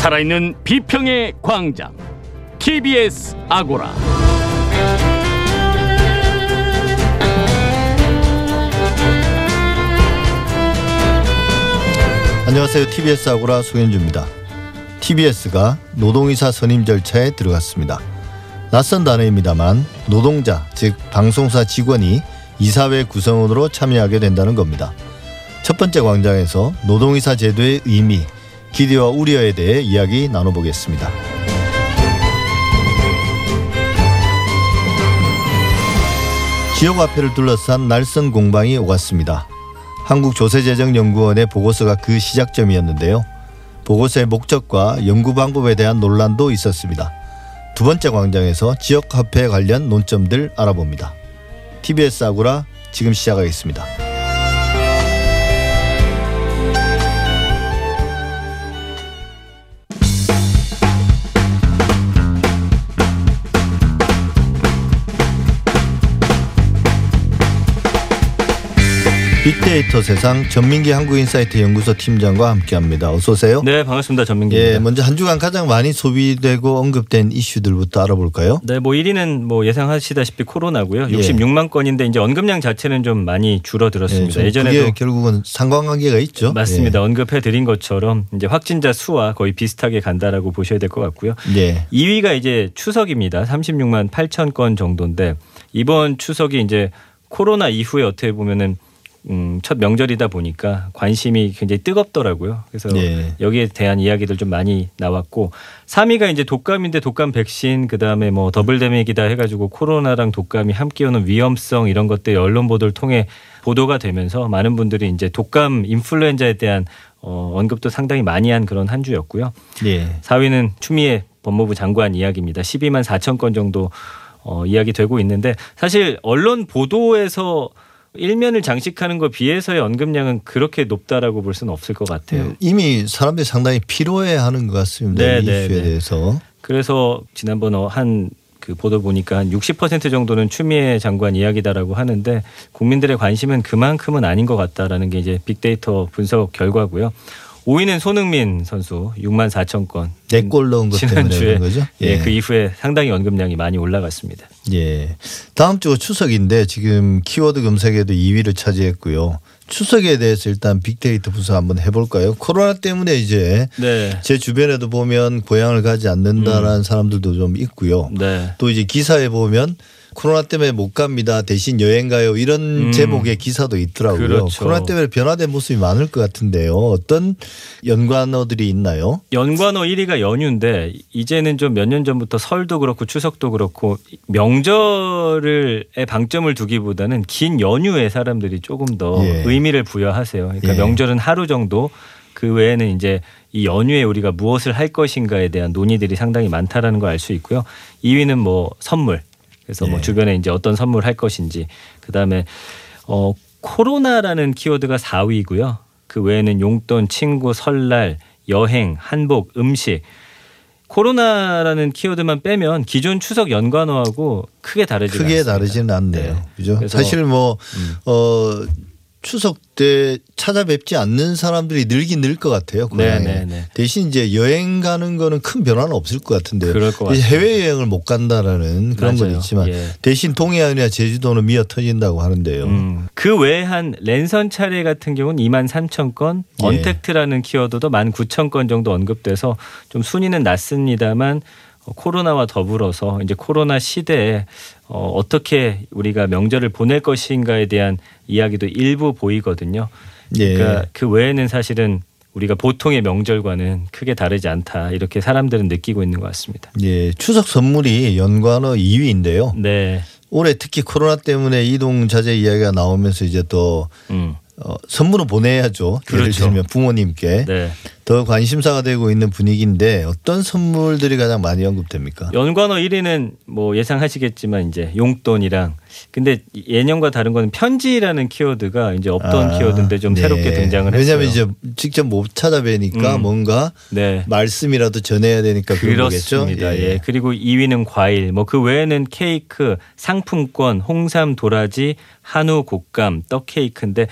살아있는 비평의 광장 TBS 아고라 안녕하세요. TBS 아고라 송현주입니다. TBS가 노동이사 선임 절차에 들어갔습니다. 낯선 단어입니다만 노동자 즉 방송사 직원이 이사회 구성원으로 참여하게 된다는 겁니다. 첫 번째 광장에서 노동이사 제도의 의미, 기대와 우려에 대해 이야기 나눠보겠습니다. 지역 화폐를 둘러싼 날선 공방이 오갔습니다. 한국조세재정연구원의 보고서가 그 시작점이었는데요. 보고서의 목적과 연구 방법에 대한 논란도 있었습니다. 두 번째 광장에서 지역 화폐 관련 논점들 알아봅니다. TBS 아고라 지금 시작하겠습니다. 빅데이터 세상 전민기 한국인사이트 연구소 팀장과 함께합니다. 어서 오세요. 네, 반갑습니다. 전민기입니다. 예, 먼저 한 주간 가장 많이 소비되고 언급된 이슈들부터 알아볼까요? 네, 뭐 1위는 뭐 예상하시다시피 코로나고요. 예. 66만 건인데 이제 언급량 자체는 좀 많이 줄어들었습니다. 예, 예전에도 그게 결국은 상관관계가 있죠. 맞습니다. 언급해 드린 것처럼 이제 확진자 수와 거의 비슷하게 간다라고 보셔야 될 것 같고요. 예. 2위가 이제 추석입니다. 36만 8천 건 정도인데 이번 추석이 이제 코로나 이후에 어떻게 보면은 음, 첫 명절이다 보니까 관심이 굉장히 뜨겁더라고요. 그래서 예. 여기에 대한 이야기들 좀 많이 나왔고 3위가 이제 독감인데 독감 백신 그다음에 뭐 더블 데믹이다 해가지고 코로나랑 독감이 함께 오는 위험성 이런 것들 언론 보도를 통해 보도가 되면서 많은 분들이 이제 독감 인플루엔자에 대한 어, 언급도 상당히 많이 한 그런 한 주였고요. 예. 4위는 추미애 법무부 장관 이야기입니다. 12만 4천 건 정도 어, 이야기 되고 있는데 사실 언론 보도에서 일면을 장식하는 것 비해서의 언급량은 그렇게 높다라고 볼 수는 없을 것 같아요. 예, 이미 사람들이 상당히 피로해하는 것 같습니다. 네, 이 네, 이슈에 네. 대해서. 그래서 지난번 한 그 보도 보니까 한 60% 정도는 추미애 장관 이야기다라고 하는데 국민들의 관심은 그만큼은 아닌 것 같다라는 게 이제 빅데이터 분석 결과고요. 5위는 손흥민 선수 6만 4천 건. 내골 넣은 것 때문에 지난주에 그런 거죠. 예, 그 이후에 상당히 언급량이 많이 올라갔습니다. 예. 다음 주가 추석인데 지금 키워드 검색에도 2위를 차지했고요. 추석에 대해서 일단 빅데이터 분석 한번 해볼까요? 코로나 때문에 이제 네. 제 주변에도 보면 고향을 가지 않는다라는 사람들도 좀 있고요. 네. 또 이제 기사에 보면 코로나 때문에 못 갑니다. 대신 여행 가요. 이런 음. 제목의 기사도 있더라고요. 그렇죠. 코로나 때문에 변화된 모습이 많을 것 같은데요. 어떤 연관어들이 있나요? 연관어 1위가 연휴인데 이제는 좀 몇 년 전부터 설도 그렇고 추석도 그렇고 명절에 방점을 두기보다는 긴 연휴에 사람들이 조금 더 예. 의미를 부여하세요. 그러니까 예. 명절은 하루 정도 그 외에는 이제 이 연휴에 우리가 무엇을 할 것인가에 대한 논의들이 상당히 많다라는 걸 알 수 있고요. 2위는 뭐 선물. 그래서 뭐 예. 주변에 이제 어떤 선물 할 것인지 그다음에 어 코로나라는 키워드가 4위고요. 그 외에는 용돈, 친구, 설날, 여행, 한복, 음식. 코로나라는 키워드만 빼면 기존 추석 연관어하고 크게 다르지 크게 않습니다. 다르지는 않네요. 네. 그죠? 사실 뭐, 음. 어, 추석 때 찾아뵙지 않는 사람들이 늘긴 늘 것 같아요. 고향에. 네, 네, 네. 대신 이제 여행 가는 거는 큰 변화는 없을 것 같은데요. 그럴 것 같아요. 해외 여행을 못 간다라는 그런 건 맞아요. 있지만 예. 대신 동해안이나 제주도는 미어 터진다고 하는데요. 음. 그 외에 한 랜선 차례 같은 경우는 2만 3천 건, 예. 언택트라는 키워드도 1만 9천 건 정도 언급돼서 좀 순위는 낮습니다만 어, 코로나와 더불어서 이제 코로나 시대에 어, 어떻게 우리가 명절을 보낼 것인가에 대한 이야기도 일부 보이거든요. 예. 그러니까 그 외에는 사실은 우리가 보통의 명절과는 크게 다르지 않다 이렇게 사람들은 느끼고 있는 것 같습니다. 예, 추석 선물이 연관어 2위인데요. 네, 올해 특히 코로나 때문에 이동 자제 이야기가 나오면서 이제 또 음, 어, 선물은 보내야죠. 예를 그렇죠. 들면 부모님께 네. 더 관심사가 되고 있는 분위기인데 어떤 선물들이 가장 많이 언급됩니까? 연관어 1위는 뭐 예상하시겠지만 이제 용돈이랑 근데 예년과 다른 거는 편지라는 키워드가 이제 없던 아, 키워드인데 좀 네. 새롭게 등장을 했어요. 왜냐하면 이제 직접 못 찾아뵈니까 음. 뭔가 네. 말씀이라도 전해야 되니까. 그렇습니다. 예. 그리고 2위는 과일, 뭐 그 외에는 케이크, 상품권, 홍삼, 도라지, 한우, 곶감, 떡 케이크인데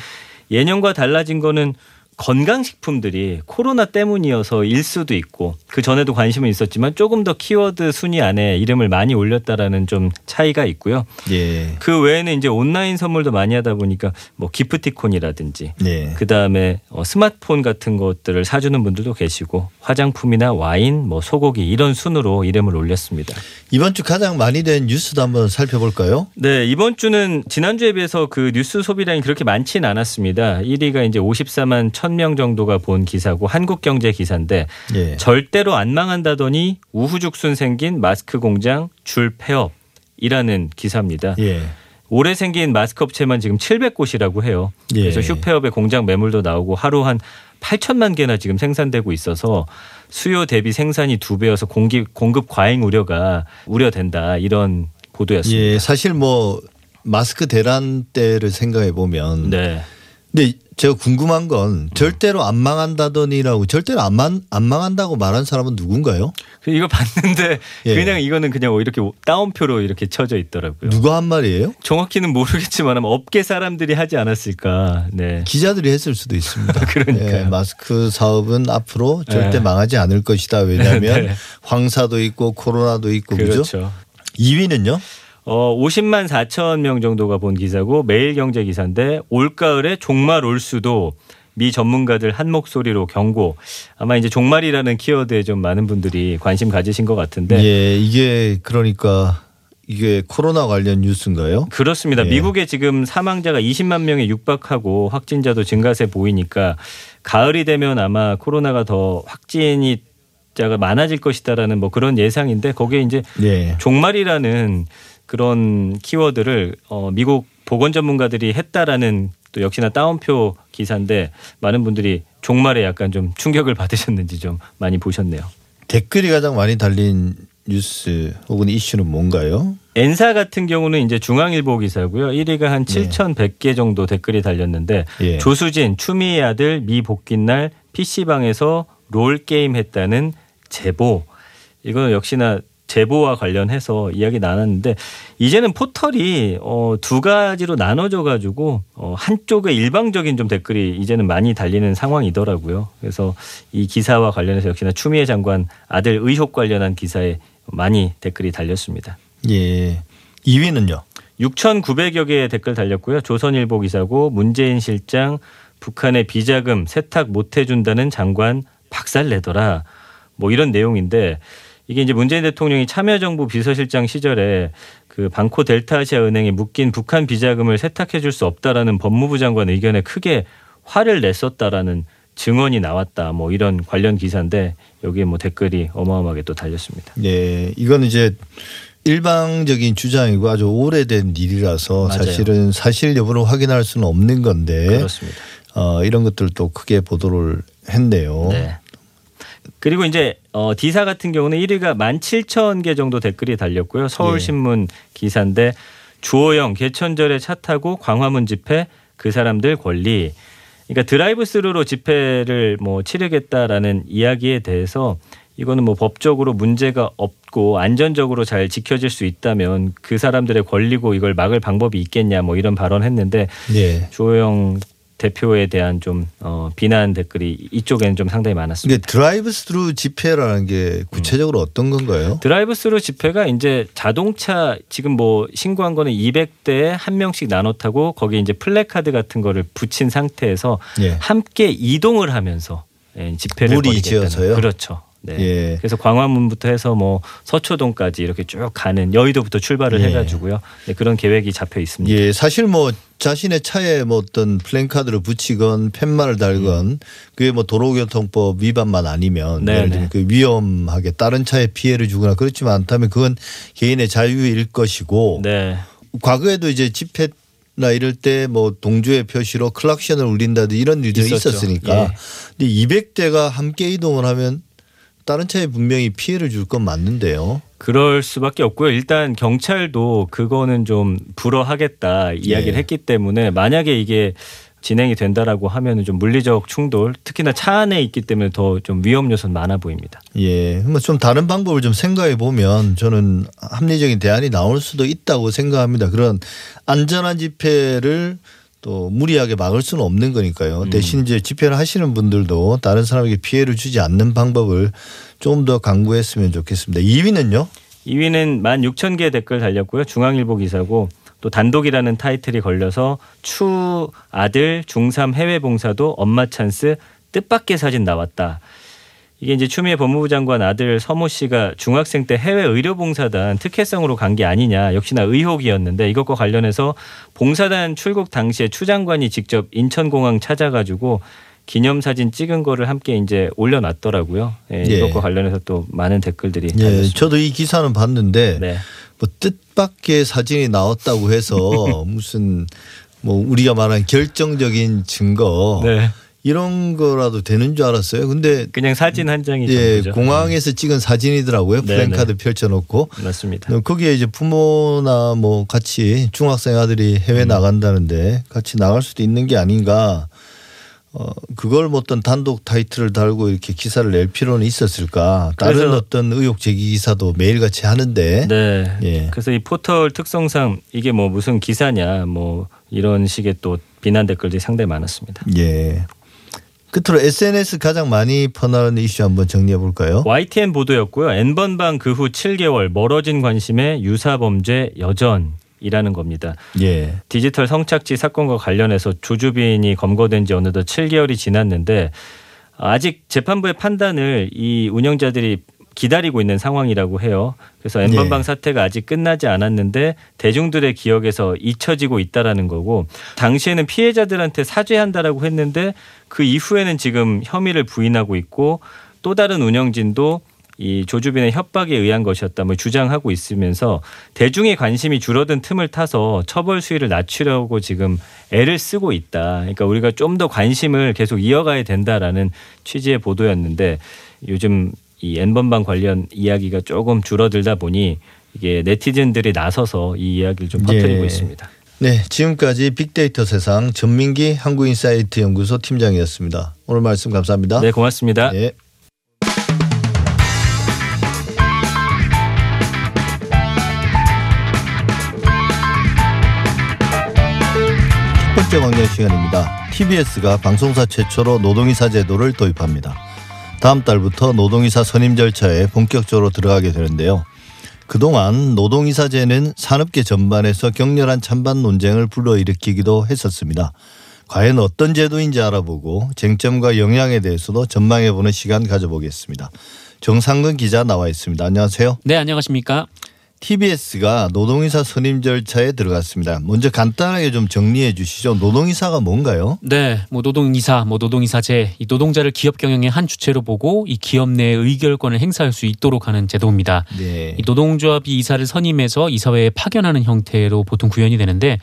예년과 달라진 거는 건강식품들이 코로나 때문이어서 일 수도 있고 그 전에도 관심은 있었지만 조금 더 키워드 순위 안에 이름을 많이 올렸다라는 좀 차이가 있고요. 예. 그 외에는 이제 온라인 선물도 많이 하다 보니까 뭐 기프티콘이라든지 네. 그 다음에 어, 스마트폰 같은 것들을 사주는 분들도 계시고 화장품이나 와인, 뭐 소고기 이런 순으로 이름을 올렸습니다. 이번 주 가장 많이 된 뉴스도 한번 살펴볼까요? 네, 이번 주는 지난주에 비해서 그 뉴스 소비량이 그렇게 많지는 않았습니다. 1위가 이제 54만 1000명 정도가 본 기사고 한국경제 기사인데 예. 절대로 안 망한다더니 우후죽순 생긴 마스크 공장 줄 폐업이라는 기사입니다. 예. 올해 생긴 마스크 업체만 지금 700곳이라고 해요. 예. 그래서 휴폐업의 공장 매물도 나오고 하루 한 8천만 개나 지금 생산되고 있어서 수요 대비 생산이 두 배여서 공급, 공급 과잉 우려가 우려된다 이런 보도였습니다. 예. 사실 뭐 마스크 대란 때를 생각해 보면 네. 근데 제가 궁금한 건 절대로 안 망한다더니라고 절대로 안, 망, 안 망한다고 말한 사람은 누군가요? 그 이거 봤는데 예. 그냥 이거는 그냥 이렇게 따옴표로 이렇게 쳐져 있더라고요. 누가 한 말이에요? 정확히는 모르겠지만 아마 업계 사람들이 하지 않았을까. 네. 기자들이 했을 수도 있습니다. 그러니까요. 예, 마스크 사업은 앞으로 절대 네. 망하지 않을 것이다. 왜냐하면 네. 황사도 있고 코로나도 있고 그죠? 그렇죠. 2위는요? 어, 50만 4천 명 정도가 본 기사고 매일경제 기사인데 올가을에 종말 올 수도 미 전문가들 한 목소리로 경고. 아마 이제 종말이라는 키워드에 좀 많은 분들이 관심 가지신 것 같은데 예, 이게 그러니까 이게 코로나 관련 뉴스인가요? 그렇습니다. 예. 미국에 지금 사망자가 20만 명에 육박하고 확진자도 증가세 보이니까 가을이 되면 아마 코로나가 더 확진이 자가 많아질 것이다라는 뭐 그런 예상인데 거기에 이제 예. 종말이라는 그런 키워드를 어, 미국 보건 전문가들이 했다라는 또 역시나 따옴표 기사인데 많은 분들이 종말에 약간 좀 충격을 받으셨는지 좀 많이 보셨네요. 댓글이 가장 많이 달린 뉴스 혹은 이슈는 뭔가요? 엔사 같은 경우는 이제 중앙일보 기사고요. 1위가 한 7,100개 정도 댓글이 달렸는데 예. 조수진 추미애 아들 미 복귀 날 PC방에서 롤 게임 했다는 제보. 이거는 역시나 제보와 관련해서 이야기 나눴는데 이제는 포털이 어, 두 가지로 나눠져 가지고 어, 한쪽에 일방적인 좀 댓글이 이제는 많이 달리는 상황이더라고요. 그래서 이 기사와 관련해서 역시나 추미애 장관 아들 의혹 관련한 기사에 많이 댓글이 달렸습니다. 예. 2위는요? 6,900여 개의 댓글 달렸고요. 조선일보 기사고 문재인 실장 북한의 비자금 세탁 못 해준다는 장관 박살내더라. 뭐 이런 내용인데 이게 이제 문재인 대통령이 참여정부 비서실장 시절에 그 방코 델타아시아 은행에 묶인 북한 비자금을 세탁해 줄 수 없다라는 법무부 장관 의견에 크게 화를 냈었다라는 증언이 나왔다. 뭐 이런 관련 기사인데 여기에 뭐 댓글이 어마어마하게 또 달렸습니다. 예. 이건 이제 일방적인 주장이고 아주 오래된 일이라서 맞아요. 사실은 사실 여부를 확인할 수는 없는 건데 그렇습니다. 어, 이런 것들도 크게 보도를 했네요. 네. 그리고 이제 어, 디사 같은 경우는 1위가 17,000개 정도 댓글이 달렸고요. 서울신문 기사인데 주호영 개천절에 차 타고 광화문 집회 그 사람들 권리. 그러니까 드라이브 스루로 집회를 뭐 치르겠다라는 이야기에 대해서 이거는 뭐 법적으로 문제가 없고 안전적으로 잘 지켜질 수 있다면 그 사람들의 권리고 이걸 막을 방법이 있겠냐 뭐 이런 발언했는데 예. 주호영 대표에 대한 좀 어, 비난 댓글이 이쪽에는 좀 상당히 많았습니다. 이게 드라이브 스루 집회라는 게 구체적으로 어떤 건가요? 드라이브 스루 집회가 이제 자동차 지금 뭐 신고한 거는 200대에 한 명씩 나눠 타고 거기에 이제 플래카드 같은 거를 붙인 상태에서 예. 함께 이동을 하면서 예, 집회를 무리 벌이겠다는 취지여서요? 그렇죠. 네. 예. 그래서 광화문부터 해서 뭐 서초동까지 이렇게 쭉 가는 여의도부터 출발을 예. 해가지고요. 네, 그런 계획이 잡혀 있습니다. 예, 사실 뭐 자신의 차에 뭐 어떤 플랜카드를 붙이건 팻말을 달건 그게 뭐 도로교통법 위반만 아니면 음. 네, 예를 네. 들면 그 위험하게 다른 차에 피해를 주거나 그렇지만 않다면 그건 개인의 자유일 것이고 네. 과거에도 이제 집회 나 이럴 때 뭐 동조의 표시로 클락션을 울린다든지 이런 일들이 있었죠. 있었으니까 예. 근데 200대가 함께 이동을 하면 다른 차에 분명히 피해를 줄 건 맞는데요. 그럴 수밖에 없고요. 일단 경찰도 그거는 좀 불허하겠다 이야기를 예. 했기 때문에 만약에 이게 진행이 된다라고 하면은 좀 물리적 충돌, 특히나 차 안에 있기 때문에 더 좀 위험 요소는 많아 보입니다. 예. 뭐좀 다른 방법을 좀 생각해 보면 저는 합리적인 대안이 나올 수도 있다고 생각합니다. 그런 안전한 집회를 또 무리하게 막을 수는 없는 거니까요. 음. 대신 이제 집회를 하시는 분들도 다른 사람에게 피해를 주지 않는 방법을 좀더 강구했으면 좋겠습니다. 2위는요? 2위는 16,000개 댓글 달렸고요. 중앙일보 기사고 또 단독이라는 타이틀이 걸려서 추 아들 중3 해외 봉사도 엄마 찬스 뜻밖의 사진 나왔다. 이게 이제 추미애 법무부 장관 아들 서모 씨가 중학생 때 해외 의료봉사단 특혜성으로 간 게 아니냐 역시나 의혹이었는데 이것과 관련해서 봉사단 출국 당시에 추 장관이 직접 인천공항 찾아가지고 기념사진 찍은 거를 함께 이제 올려놨더라고요. 예, 예. 이것과 관련해서 또 많은 댓글들이 예, 달렸습니다. 저도 이 기사는 봤는데 네. 뭐 뜻밖의 사진이 나왔다고 해서 무슨 뭐 우리가 말하는 결정적인 증거 네. 이런 거라도 되는 줄 알았어요. 근데 그냥 사진 한 장이 예. 공항에서 찍은 사진이더라고요. 네, 플랜카드 네. 펼쳐놓고 음, 맞습니다. 어, 거기에 이제 부모나 뭐 같이 중학생 아들이 해외 음. 나간다는데 같이 나갈 수도 있는 게 아닌가. 어, 그걸 뭐 어떤 단독 타이틀을 달고 이렇게 기사를 낼 필요는 있었을까. 다른 어떤 의혹 제기 기사도 매일 같이 하는데. 네. 예. 그래서 이 포털 특성상 이게 뭐 무슨 기사냐 뭐 이런 식의 또 비난 댓글들이 상당히 많았습니다. 예. 끝으로 SNS 가장 많이 퍼나르는 이슈 한번 정리해 볼까요? YTN 보도였고요. N번방 그 후 7개월 멀어진 관심에 유사 범죄 여전 이라는 겁니다. 예. 디지털 성착취 사건과 관련해서 조주빈이 검거된 지 어느덧 7개월이 지났는데 아직 재판부의 판단을 이 운영자들이 기다리고 있는 상황이라고 해요. 그래서 N번방 예. 사태가 아직 끝나지 않았는데 대중들의 기억에서 잊혀지고 있다라는 거고 당시에는 피해자들한테 사죄한다라고 했는데 그 이후에는 지금 혐의를 부인하고 있고 또 다른 운영진도 이 조주빈의 협박에 의한 것이었다며 주장하고 있으면서 대중의 관심이 줄어든 틈을 타서 처벌 수위를 낮추려고 지금 애를 쓰고 있다. 그러니까 우리가 좀 더 관심을 계속 이어가야 된다라는 취지의 보도였는데 요즘 이 N번방 관련 이야기가 조금 줄어들다 보니 이게 네티즌들이 나서서 이 이야기를 좀 퍼뜨리고 예. 있습니다. 네. 지금까지 빅데이터 세상 전민기 한국인사이트 연구소 팀장이었습니다. 오늘 말씀 감사합니다. 네, 고맙습니다. 예. 첫 번째 광장 시간입니다. TBS가 방송사 최초로 노동이사 제도를 도입합니다. 다음 달부터 노동이사 선임 절차에 본격적으로 들어가게 되는데요. 그동안 노동이사제는 산업계 전반에서 격렬한 찬반 논쟁을 불러일으키기도 했었습니다. 과연 어떤 제도인지 알아보고 쟁점과 영향에 대해서도 전망해보는 시간 가져보겠습니다. 정상근 기자 나와 있습니다. 안녕하세요. 네, 안녕하십니까? TBS가 노동이사 선임 절차에 들어갔습니다. 먼저 간단하게 좀 정리해 주시죠. 노동이사가 뭔가요? 네, 뭐 노동이사, 뭐 노동이사제, 이 노동자를 기업 경영의 한 주체로 보고 이 기업 내 의결권을 행사할 수 있도록 하는 제도입니다. 네. 이 노동조합이 이사를 선임해서 이사회에 파견하는 형태로 보통 구현이 되는데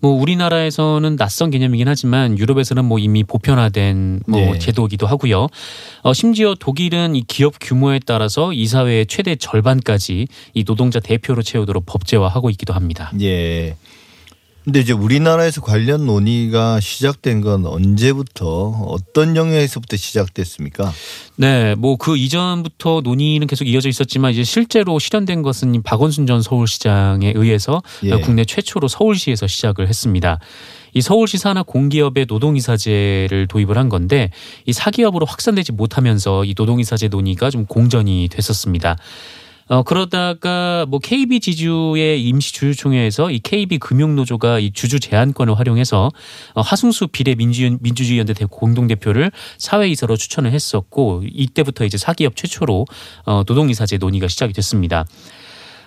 뭐 우리나라에서는 낯선 개념이긴 하지만 유럽에서는 뭐 이미 보편화된 뭐 네. 제도이기도 하고요. 어, 심지어 독일은 이 기업 규모에 따라서 이사회의 최대 절반까지 이 노동자 대표로 채우도록 법제화하고 있기도 합니다. 예. 근데 이제 우리나라에서 관련 논의가 시작된 건 언제부터 어떤 영역에서부터 시작됐습니까? 네, 뭐 그 이전부터 논의는 계속 이어져 있었지만 이제 실제로 실현된 것은 이 박원순 전 서울시장에 의해서 예. 국내 최초로 서울시에서 시작을 했습니다. 이 서울시 산하 공기업의 노동이사제를 도입을 한 건데 이 사기업으로 확산되지 못하면서 이 노동이사제 논의가 좀 공전이 됐었습니다. 어 그러다가 뭐 KB 지주의 임시 주주총회에서 이 KB 금융노조가 이 주주 제한권을 활용해서 어, 하승수 비례 민주 민주주의 연대 대- 공동대표를 사회이사로 추천을 했었고 이때부터 이제 사기업 최초로 어, 노동이사제 논의가 시작이 됐습니다.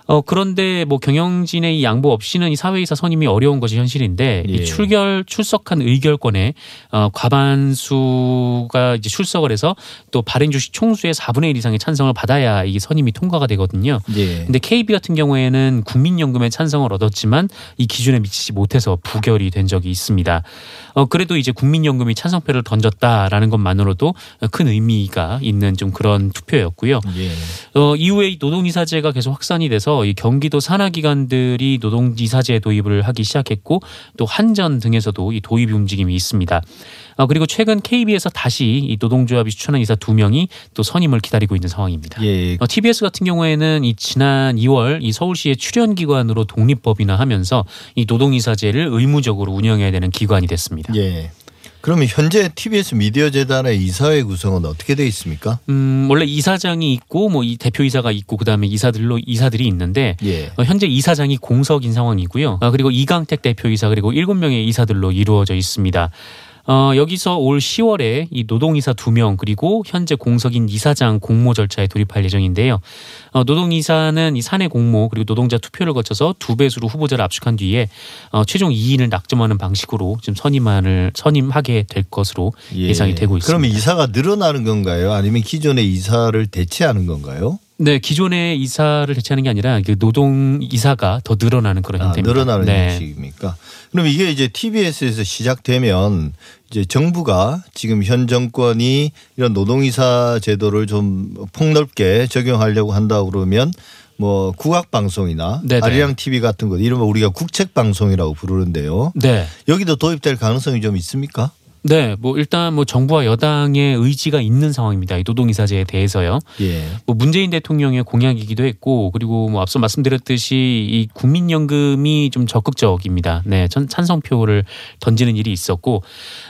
어 그런데 뭐 경영진의 이 양보 없이는 이 사회이사 선임이 어려운 것이 현실인데 예. 이 출결 출석한 의결권에 어 과반수가 이제 출석을 해서 또 발행 주식 총수의 4분의 1 이상의 찬성을 받아야 이 선임이 통과가 되거든요. 예. 근데 KB 같은 경우에는 국민연금의 찬성을 얻었지만 이 기준에 미치지 못해서 부결이 된 적이 있습니다. 어 그래도 이제 국민연금이 찬성표를 던졌다라는 것만으로도 큰 의미가 있는 좀 그런 투표였고요. 예. 어, 이후에 이 노동이사제가 계속 확산이 돼서 이 경기도 산하 기관들이 노동이사제 도입을 하기 시작했고 또 한전 등에서도 이 도입 움직임이 있습니다. 어, 그리고 최근 KB에서 다시 이 노동조합이 추천한 이사 두 명이 또 선임을 기다리고 있는 상황입니다. 예. 어, TBS 같은 경우에는 이 지난 2월 이 서울시의 출연 기관으로 독립법이나 하면서 이 노동이사제를 의무적으로 운영해야 되는 기관이 됐습니다. 예. 그러면 현재 TBS 미디어 재단의 이사회 구성은 어떻게 돼 있습니까? 음, 원래 이사장이 있고 뭐 이 대표 이사가 있고 그다음에 이사들로 이사들이 있는데 예. 어, 현재 이사장이 공석인 상황이고요. 아, 그리고 이강택 대표 이사 그리고 일곱 명의 이사들로 이루어져 있습니다. 어, 여기서 올 10월에 이 노동이사 두명 그리고 현재 공석인 이사장 공모 절차에 돌입할 예정인데요. 어, 노동이사는 이 사내 공모 그리고 노동자 투표를 거쳐서 두 배수로 후보자를 압축한 뒤에 어, 최종 2인을 낙점하는 방식으로 지금 선임안을 선임하게 될 것으로 예. 상이 되고 있습니다. 그러면 이사가 늘어나는 건가요? 아니면 기존의 이사를 대체하는 건가요? 네, 기존의 이사를 대체하는 게 아니라 그 노동 이사가 더 늘어나는 그런 아, 형태입니다. 늘어나는 네. 형식입니까? 그럼 이게 이제 TBS에서 시작되면 이제 정부가 지금 현 정권이 이런 노동이사 제도를 좀 폭넓게 적용하려고 한다 그러면 뭐 국악 방송이나. 아리랑 TV 같은 것 이런 거 우리가 국책 방송이라고 부르는데요. 네. 여기도 도입될 가능성이 좀 있습니까? 네, 뭐 일단 뭐 정부와 여당의 의지가 있는 상황입니다. 이 노동이사제에 대해서요. 예. 뭐 문재인 대통령의 공약이기도 했고 그리고 뭐 앞서 말씀드렸듯이 이 국민연금이 좀 적극적입니다. 네, 전 찬성표를 던지는 일이 있었고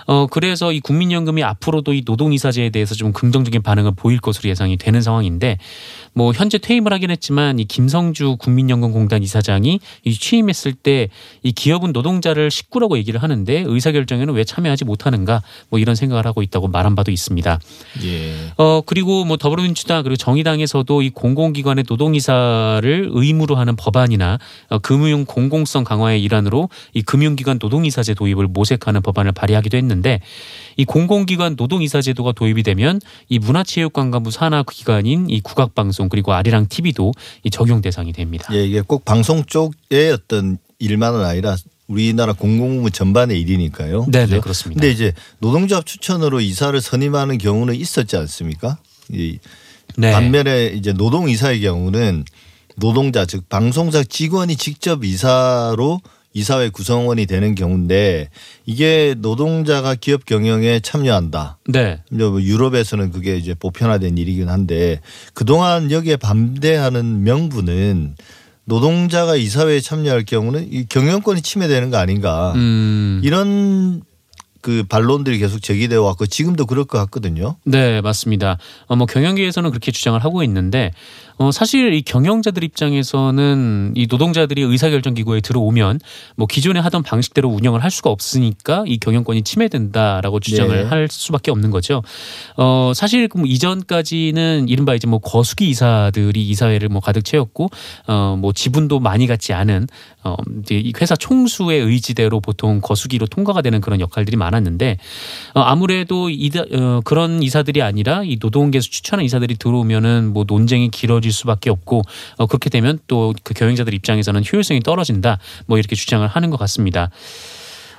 어 그래서 이 국민연금이 앞으로도 이 노동이사제에 대해서 좀 긍정적인 반응을 보일 것으로 예상이 되는 상황인데 뭐 현재 퇴임을 하긴 했지만 이 김성주 국민연금공단 이사장이 이 취임했을 때 이 기업은 노동자를 식구라고 얘기를 하는데 의사결정에는 왜 참여하지 못하는가 뭐 이런 생각을 하고 있다고 말한 바도 있습니다. 예. 어 그리고 뭐 더불어민주당 그리고 정의당에서도 이 공공기관의 노동이사를 의무로 하는 법안이나 어, 금융 공공성 강화의 일환으로 이 금융기관 노동이사제 도입을 모색하는 법안을 발의하기도 했는데 이 공공기관 노동이사제도가 도입이 되면 이 문화체육관광부 산하 기관인 이 국악방송 그리고 아리랑 TV도 이 적용 대상이 됩니다. 예, 이게 꼭 방송 쪽의 어떤 일만은 아니라 우리나라 공공부문 전반의 일이니까요. 네, 그죠? 네, 그렇습니다. 근데 이제 노동조합 추천으로 이사를 선임하는 경우는 있었지 않습니까? 이 네. 반면에 이제 노동 이사의 경우는 노동자 즉 방송사 직원이 직접 이사로 이사회 구성원이 되는 경우인데 이게 노동자가 기업 경영에 참여한다. 네. 이제 뭐 유럽에서는 그게 이제 보편화된 일이긴 한데 그동안 여기에 반대하는 명분은 노동자가 이사회에 참여할 경우는 이 경영권이 침해되는 거 아닌가 음. 이런 그 반론들이 계속 제기되어 왔고 지금도 그럴 것 같거든요. 네, 맞습니다. 어, 뭐 경영계에서는 그렇게 주장을 하고 있는데 어, 사실 이 경영자들 입장에서는 이 노동자들이 의사결정 기구에 들어오면 뭐 기존에 하던 방식대로 운영을 할 수가 없으니까 이 경영권이 침해된다라고 주장을 네. 할 수밖에 없는 거죠. 어, 사실 그 이전까지는 이른바 이제 뭐 거수기 이사들이 이사회를 뭐 가득 채웠고 어, 뭐 지분도 많이 갖지 않은 어, 이제 이 회사 총수의 의지대로 보통 거수기로 통과가 되는 그런 역할들이 많았는데 어, 아무래도 이다, 어, 그런 이사들이 아니라 이 노동계에서 추천한 이사들이 들어오면은 뭐 논쟁이 길어 질 수밖에 없고 어, 그렇게 되면 또 그 경영자들 입장에서는 효율성이 떨어진다 뭐 이렇게 주장을 하는 것 같습니다.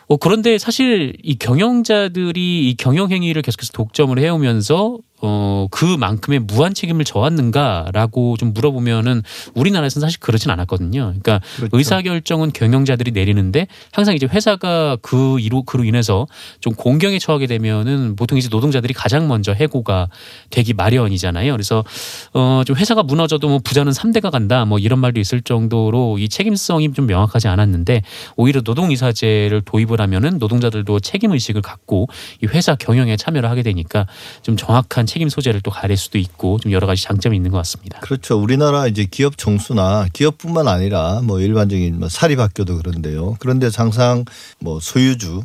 어, 그런데 사실 이 경영자들이 이 경영 행위를 계속해서 독점을 해오면서 어, 그만큼의 무한 책임을 져왔는가라고 좀 물어보면은 우리나라에서는 사실 그렇진 않았거든요. 그러니까 그렇죠. 의사 결정은 경영자들이 내리는데 항상 이제 회사가 그 이로 그로 인해서 좀 공경에 처하게 되면은 보통 이제 노동자들이 가장 먼저 해고가 되기 마련이잖아요. 그래서 어, 좀 회사가 무너져도 뭐 부자는 3대가 간다 뭐 이런 말도 있을 정도로 이 책임성이 좀 명확하지 않았는데 오히려 노동이사제를 도입을 하면은 노동자들도 책임 의식을 갖고 이 회사 경영에 참여를 하게 되니까 좀 정확한 책임 소재를 또 가릴 수도 있고 좀 여러 가지 장점이 있는 것 같습니다. 그렇죠. 우리나라 이제 기업 총수나 기업뿐만 아니라 뭐 일반적인 뭐 사립학교도 그런데요. 그런데 항상 뭐 소유주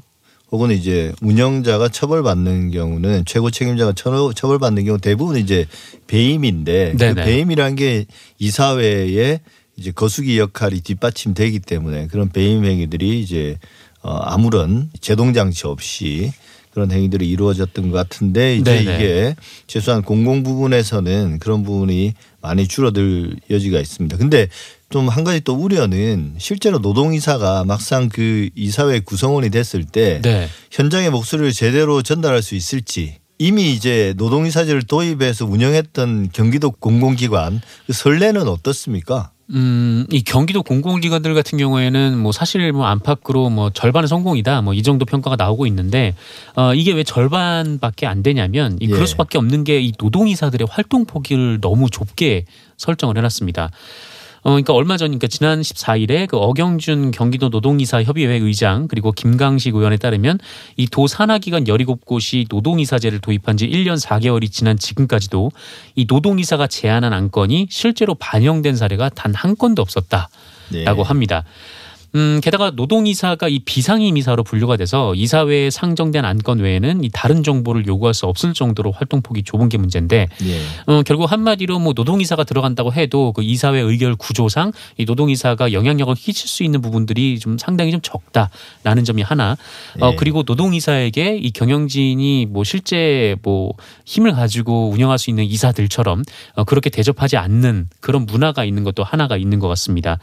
혹은 이제 운영자가 처벌받는 경우는 최고 책임자가 처- 처벌받는 경우 대부분 이제 배임인데 그. 배임이란 게 이사회의 이제 거수기 역할이 뒷받침되기 때문에 그런 배임 행위들이 이제 어 아무런 제동 장치 없이 그런 행위들이 이루어졌던 것 같은데 이제 네네. 이게 최소한 공공 부분에서는 그런 부분이 많이 줄어들 여지가 있습니다. 근데 좀 한 가지 또 우려는 실제로 노동이사가 막상 그 이사회 구성원이 됐을 때 네. 현장의 목소리를 제대로 전달할 수 있을지 이미 이제 노동이사제를 도입해서 운영했던 경기도 공공기관 그 선례는 어떻습니까? 음, 이 경기도 공공기관들 같은 경우에는 뭐 사실 뭐 안팎으로 뭐 절반은 성공이다 뭐 이 정도 평가가 나오고 있는데 어 이게 왜 절반밖에 안 되냐면 이 예. 그럴 수밖에 없는 게 이 노동이사들의 활동 폭을 너무 좁게 설정을 해놨습니다. 어, 그러니까 얼마 전, 그러니까 지난 14일에 그 어경준 경기도 노동이사 협의회 의장 그리고 김강식 의원에 따르면 이 도 산하기관 17곳이 노동이사제를 도입한 지 1년 4개월이 지난 지금까지도 이 노동이사가 제안한 안건이 실제로 반영된 사례가 단 한 건도 없었다라고 네. 합니다. 음, 게다가 노동이사가 이 비상임이사로 분류가 돼서 이사회에 상정된 안건 외에는 이 다른 정보를 요구할 수 없을 정도로 활동폭이 좁은 게 문제인데 예. 어, 결국 한마디로 뭐 노동이사가 들어간다고 해도 그 이사회 의결 구조상 이 노동이사가 영향력을 끼칠 수 있는 부분들이 좀 상당히 좀 적다라는 점이 하나. 어, 예. 그리고 노동이사에게 이 경영진이 뭐 실제 뭐 힘을 가지고 운영할 수 있는 이사들처럼 어, 그렇게 대접하지 않는 그런 문화가 있는 것도 하나가 있는 것 같습니다.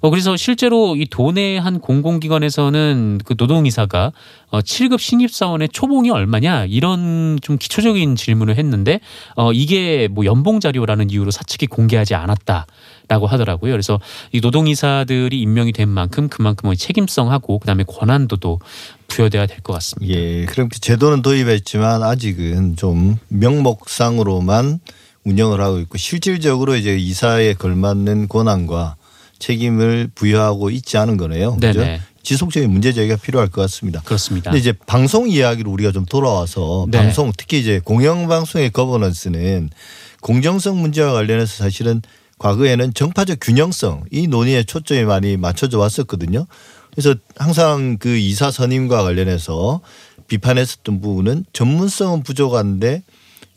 어, 그래서 실제로 이 도내 한 공공기관에서는 그 노동이사가 어, 7급 신입사원의 초봉이 얼마냐 이런 좀 기초적인 질문을 했는데 어, 이게 뭐 연봉 자료라는 이유로 사측이 공개하지 않았다 라고 하더라고요. 그래서 이 노동이사들이 임명이 된 만큼 그만큼 책임성하고 그다음에 권한도도 부여돼야 될 것 같습니다. 예. 그럼 그 제도는 도입했지만 아직은 좀 명목상으로만 운영을 하고 있고 실질적으로 이제 이사에 걸맞는 권한과 책임을 부여하고 있지 않은 거네요. 그죠? 네네. 지속적인 문제 제기가 필요할 것 같습니다. 그렇습니다. 근데 이제 방송 이야기로 우리가 좀 돌아와서 네. 방송 특히 이제 공영방송의 거버넌스는 공정성 문제와 관련해서 사실은 과거에는 정파적 균형성 이 논의에 초점이 많이 맞춰져 왔었거든요. 그래서 항상 그 이사 선임과 관련해서 비판했었던 부분은 전문성은 부족한데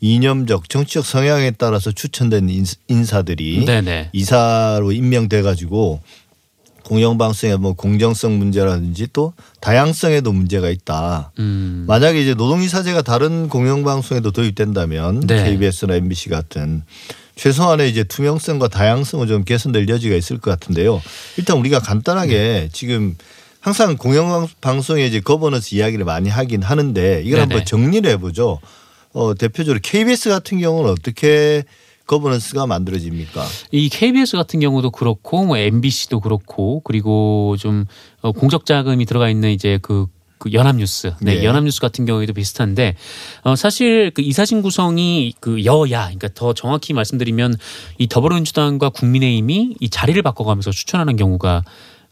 이념적 정치적 성향에 따라서 추천된 인- 인사들이 네네. 이사로 임명돼 가지고 공영방송의 뭐 공정성 문제라든지 또 다양성에도 문제가 있다. 음. 만약에 이제 노동이사제가 다른 공영방송에도 도입된다면 네. KBS나 MBC 같은 최소한의 이제 투명성과 다양성은 좀 개선될 여지가 있을 것 같은데요. 일단 우리가 간단하게 네. 지금 항상 공영방송에 이제 거버넌스 이야기를 많이 하긴 하는데 이걸 네네. 한번 정리를 해보죠. 어, 대표적으로 KBS 같은 경우는 어떻게 거버넌스가 만들어집니까? 이 KBS 같은 경우도 그렇고 뭐 MBC도 그렇고 그리고 좀 어, 공적 자금이 들어가 있는 이제 그, 그 연합뉴스, 네, 네. 연합뉴스 같은 경우에도 비슷한데 어, 사실 그 이사진 구성이 그 여야, 그러니까 더 정확히 말씀드리면 이 더불어민주당과 국민의힘이 이 자리를 바꿔가면서 추천하는 경우가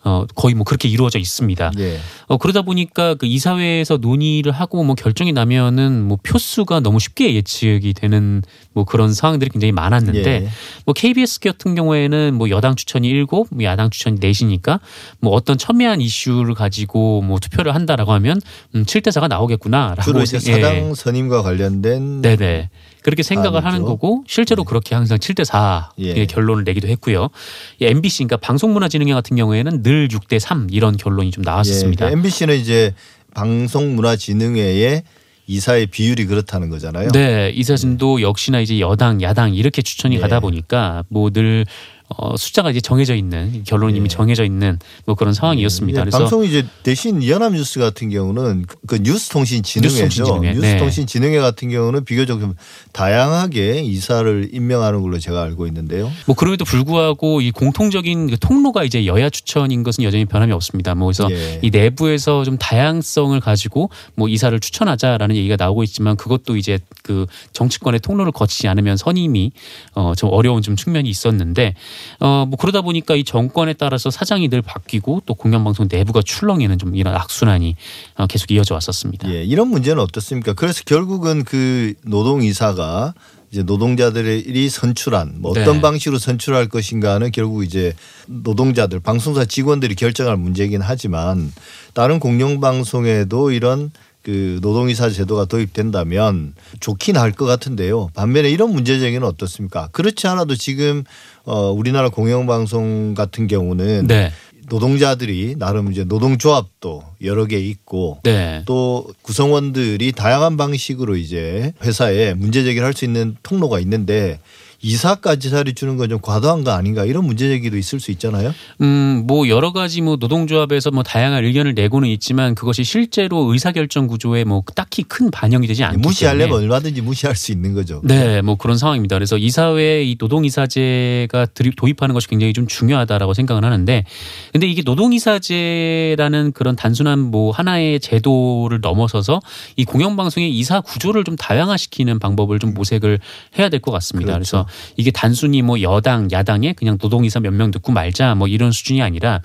어, 거의 뭐 그렇게 이루어져 있습니다. 예. 어, 그러다 보니까 그 이사회에서 논의를 하고 뭐 결정이 나면은 뭐 표수가 너무 쉽게 예측이 되는 뭐 그런 상황들이 굉장히 많았는데 예. 뭐 KBS 같은 경우에는 뭐 여당 추천이 일곱, 뭐 야당 추천이 넷이니까 뭐 어떤 첨예한 이슈를 가지고 뭐 투표를 한다라고 하면 음, 7대 4가 나오겠구나라고 주로 이제 생- 예. 사당 선임과 관련된 네네. 그렇게 생각을 하는 아니죠. 거고 실제로 그렇게 항상 7대 4 예. 결론을 내기도 했고요. 이 MBC 그러니까 방송문화진흥회 같은 경우에는 늘 6대 3 이런 결론이 좀 나왔었습니다. 예, MBC는 이제 방송문화진흥회의 이사의 비율이 그렇다는 거잖아요. 네, 이 사진도 역시나 이제 여당, 야당 이렇게 추천이 네. 가다 보니까 뭐늘 어, 숫자가 이제 정해져 있는 결론이 이미 네. 정해져 있는 뭐 그런 상황이었습니다. 예, 그래서 방송이 이제 대신 연합뉴스 같은 경우는 그- 그 뉴스통신진흥회죠. 뉴스통신진흥회, 네. 뉴스통신진흥회 같은 경우는 비교적 좀 다양하게 이사를 임명하는 걸로 제가 알고 있는데요. 뭐 그럼에도 불구하고 이 공통적인 그 통로가 이제 여야 추천인 것은 여전히 변함이 없습니다. 뭐 그래서 예. 이 내부에서 좀 다양성을 가지고 뭐 이사를 추천하자라는 얘기가 나오고 있지만 그것도 이제 그 정치권의 통로를 거치지 않으면 선임이 어 좀 어려운 좀 측면이 있었는데 어 뭐 그러다 보니까 이 정권에 따라서 사장이 늘 바뀌고 또 공영방송 내부가 출렁이는 좀 이런 악순환이 어, 계속 이어져 왔었습니다. 예, 이런 문제는 어떻습니까? 그래서 결국은 그 노동이사가 이제 노동자들이 선출한 뭐 어떤 네. 방식으로 선출할 것인가는 결국 이제 노동자들 방송사 직원들이 결정할 문제이긴 하지만 다른 공영방송에도 이런 그 노동이사 제도가 도입된다면 좋긴 할 것 같은데요. 반면에 이런 문제 제기는 어떻습니까? 그렇지 않아도 지금 어 우리나라 공영방송 같은 경우는 네. 노동자들이 나름 이제 노동조합도 여러 개 있고 네. 또 구성원들이 다양한 방식으로 이제 회사에 문제 제기를 할 수 있는 통로가 있는데 이사까지 자리 주는 건 좀 과도한 거 아닌가 이런 문제 제기도 있을 수 있잖아요. 음, 뭐 여러 가지 뭐 노동조합에서 뭐 다양한 의견을 내고는 있지만 그것이 실제로 의사결정 구조에 뭐 딱히 큰 반영이 되지 않기 무시하려면 때문에 얼마든지 무시할 수 있는 거죠. 네, 뭐 그런 상황입니다. 그래서 이사회에 이 노동이사제가 도입하는 것이 굉장히 좀 중요하다라고 생각을 하는데, 근데 이게 노동이사제라는 그런 단순한 뭐 하나의 제도를 넘어서서 이 공영방송의 이사 구조를 좀 다양화시키는 방법을 좀 모색을 해야 될 것 같습니다. 그래서 이게 단순히 뭐 여당, 야당에 그냥 노동이사 몇 명 듣고 말자 뭐 이런 수준이 아니라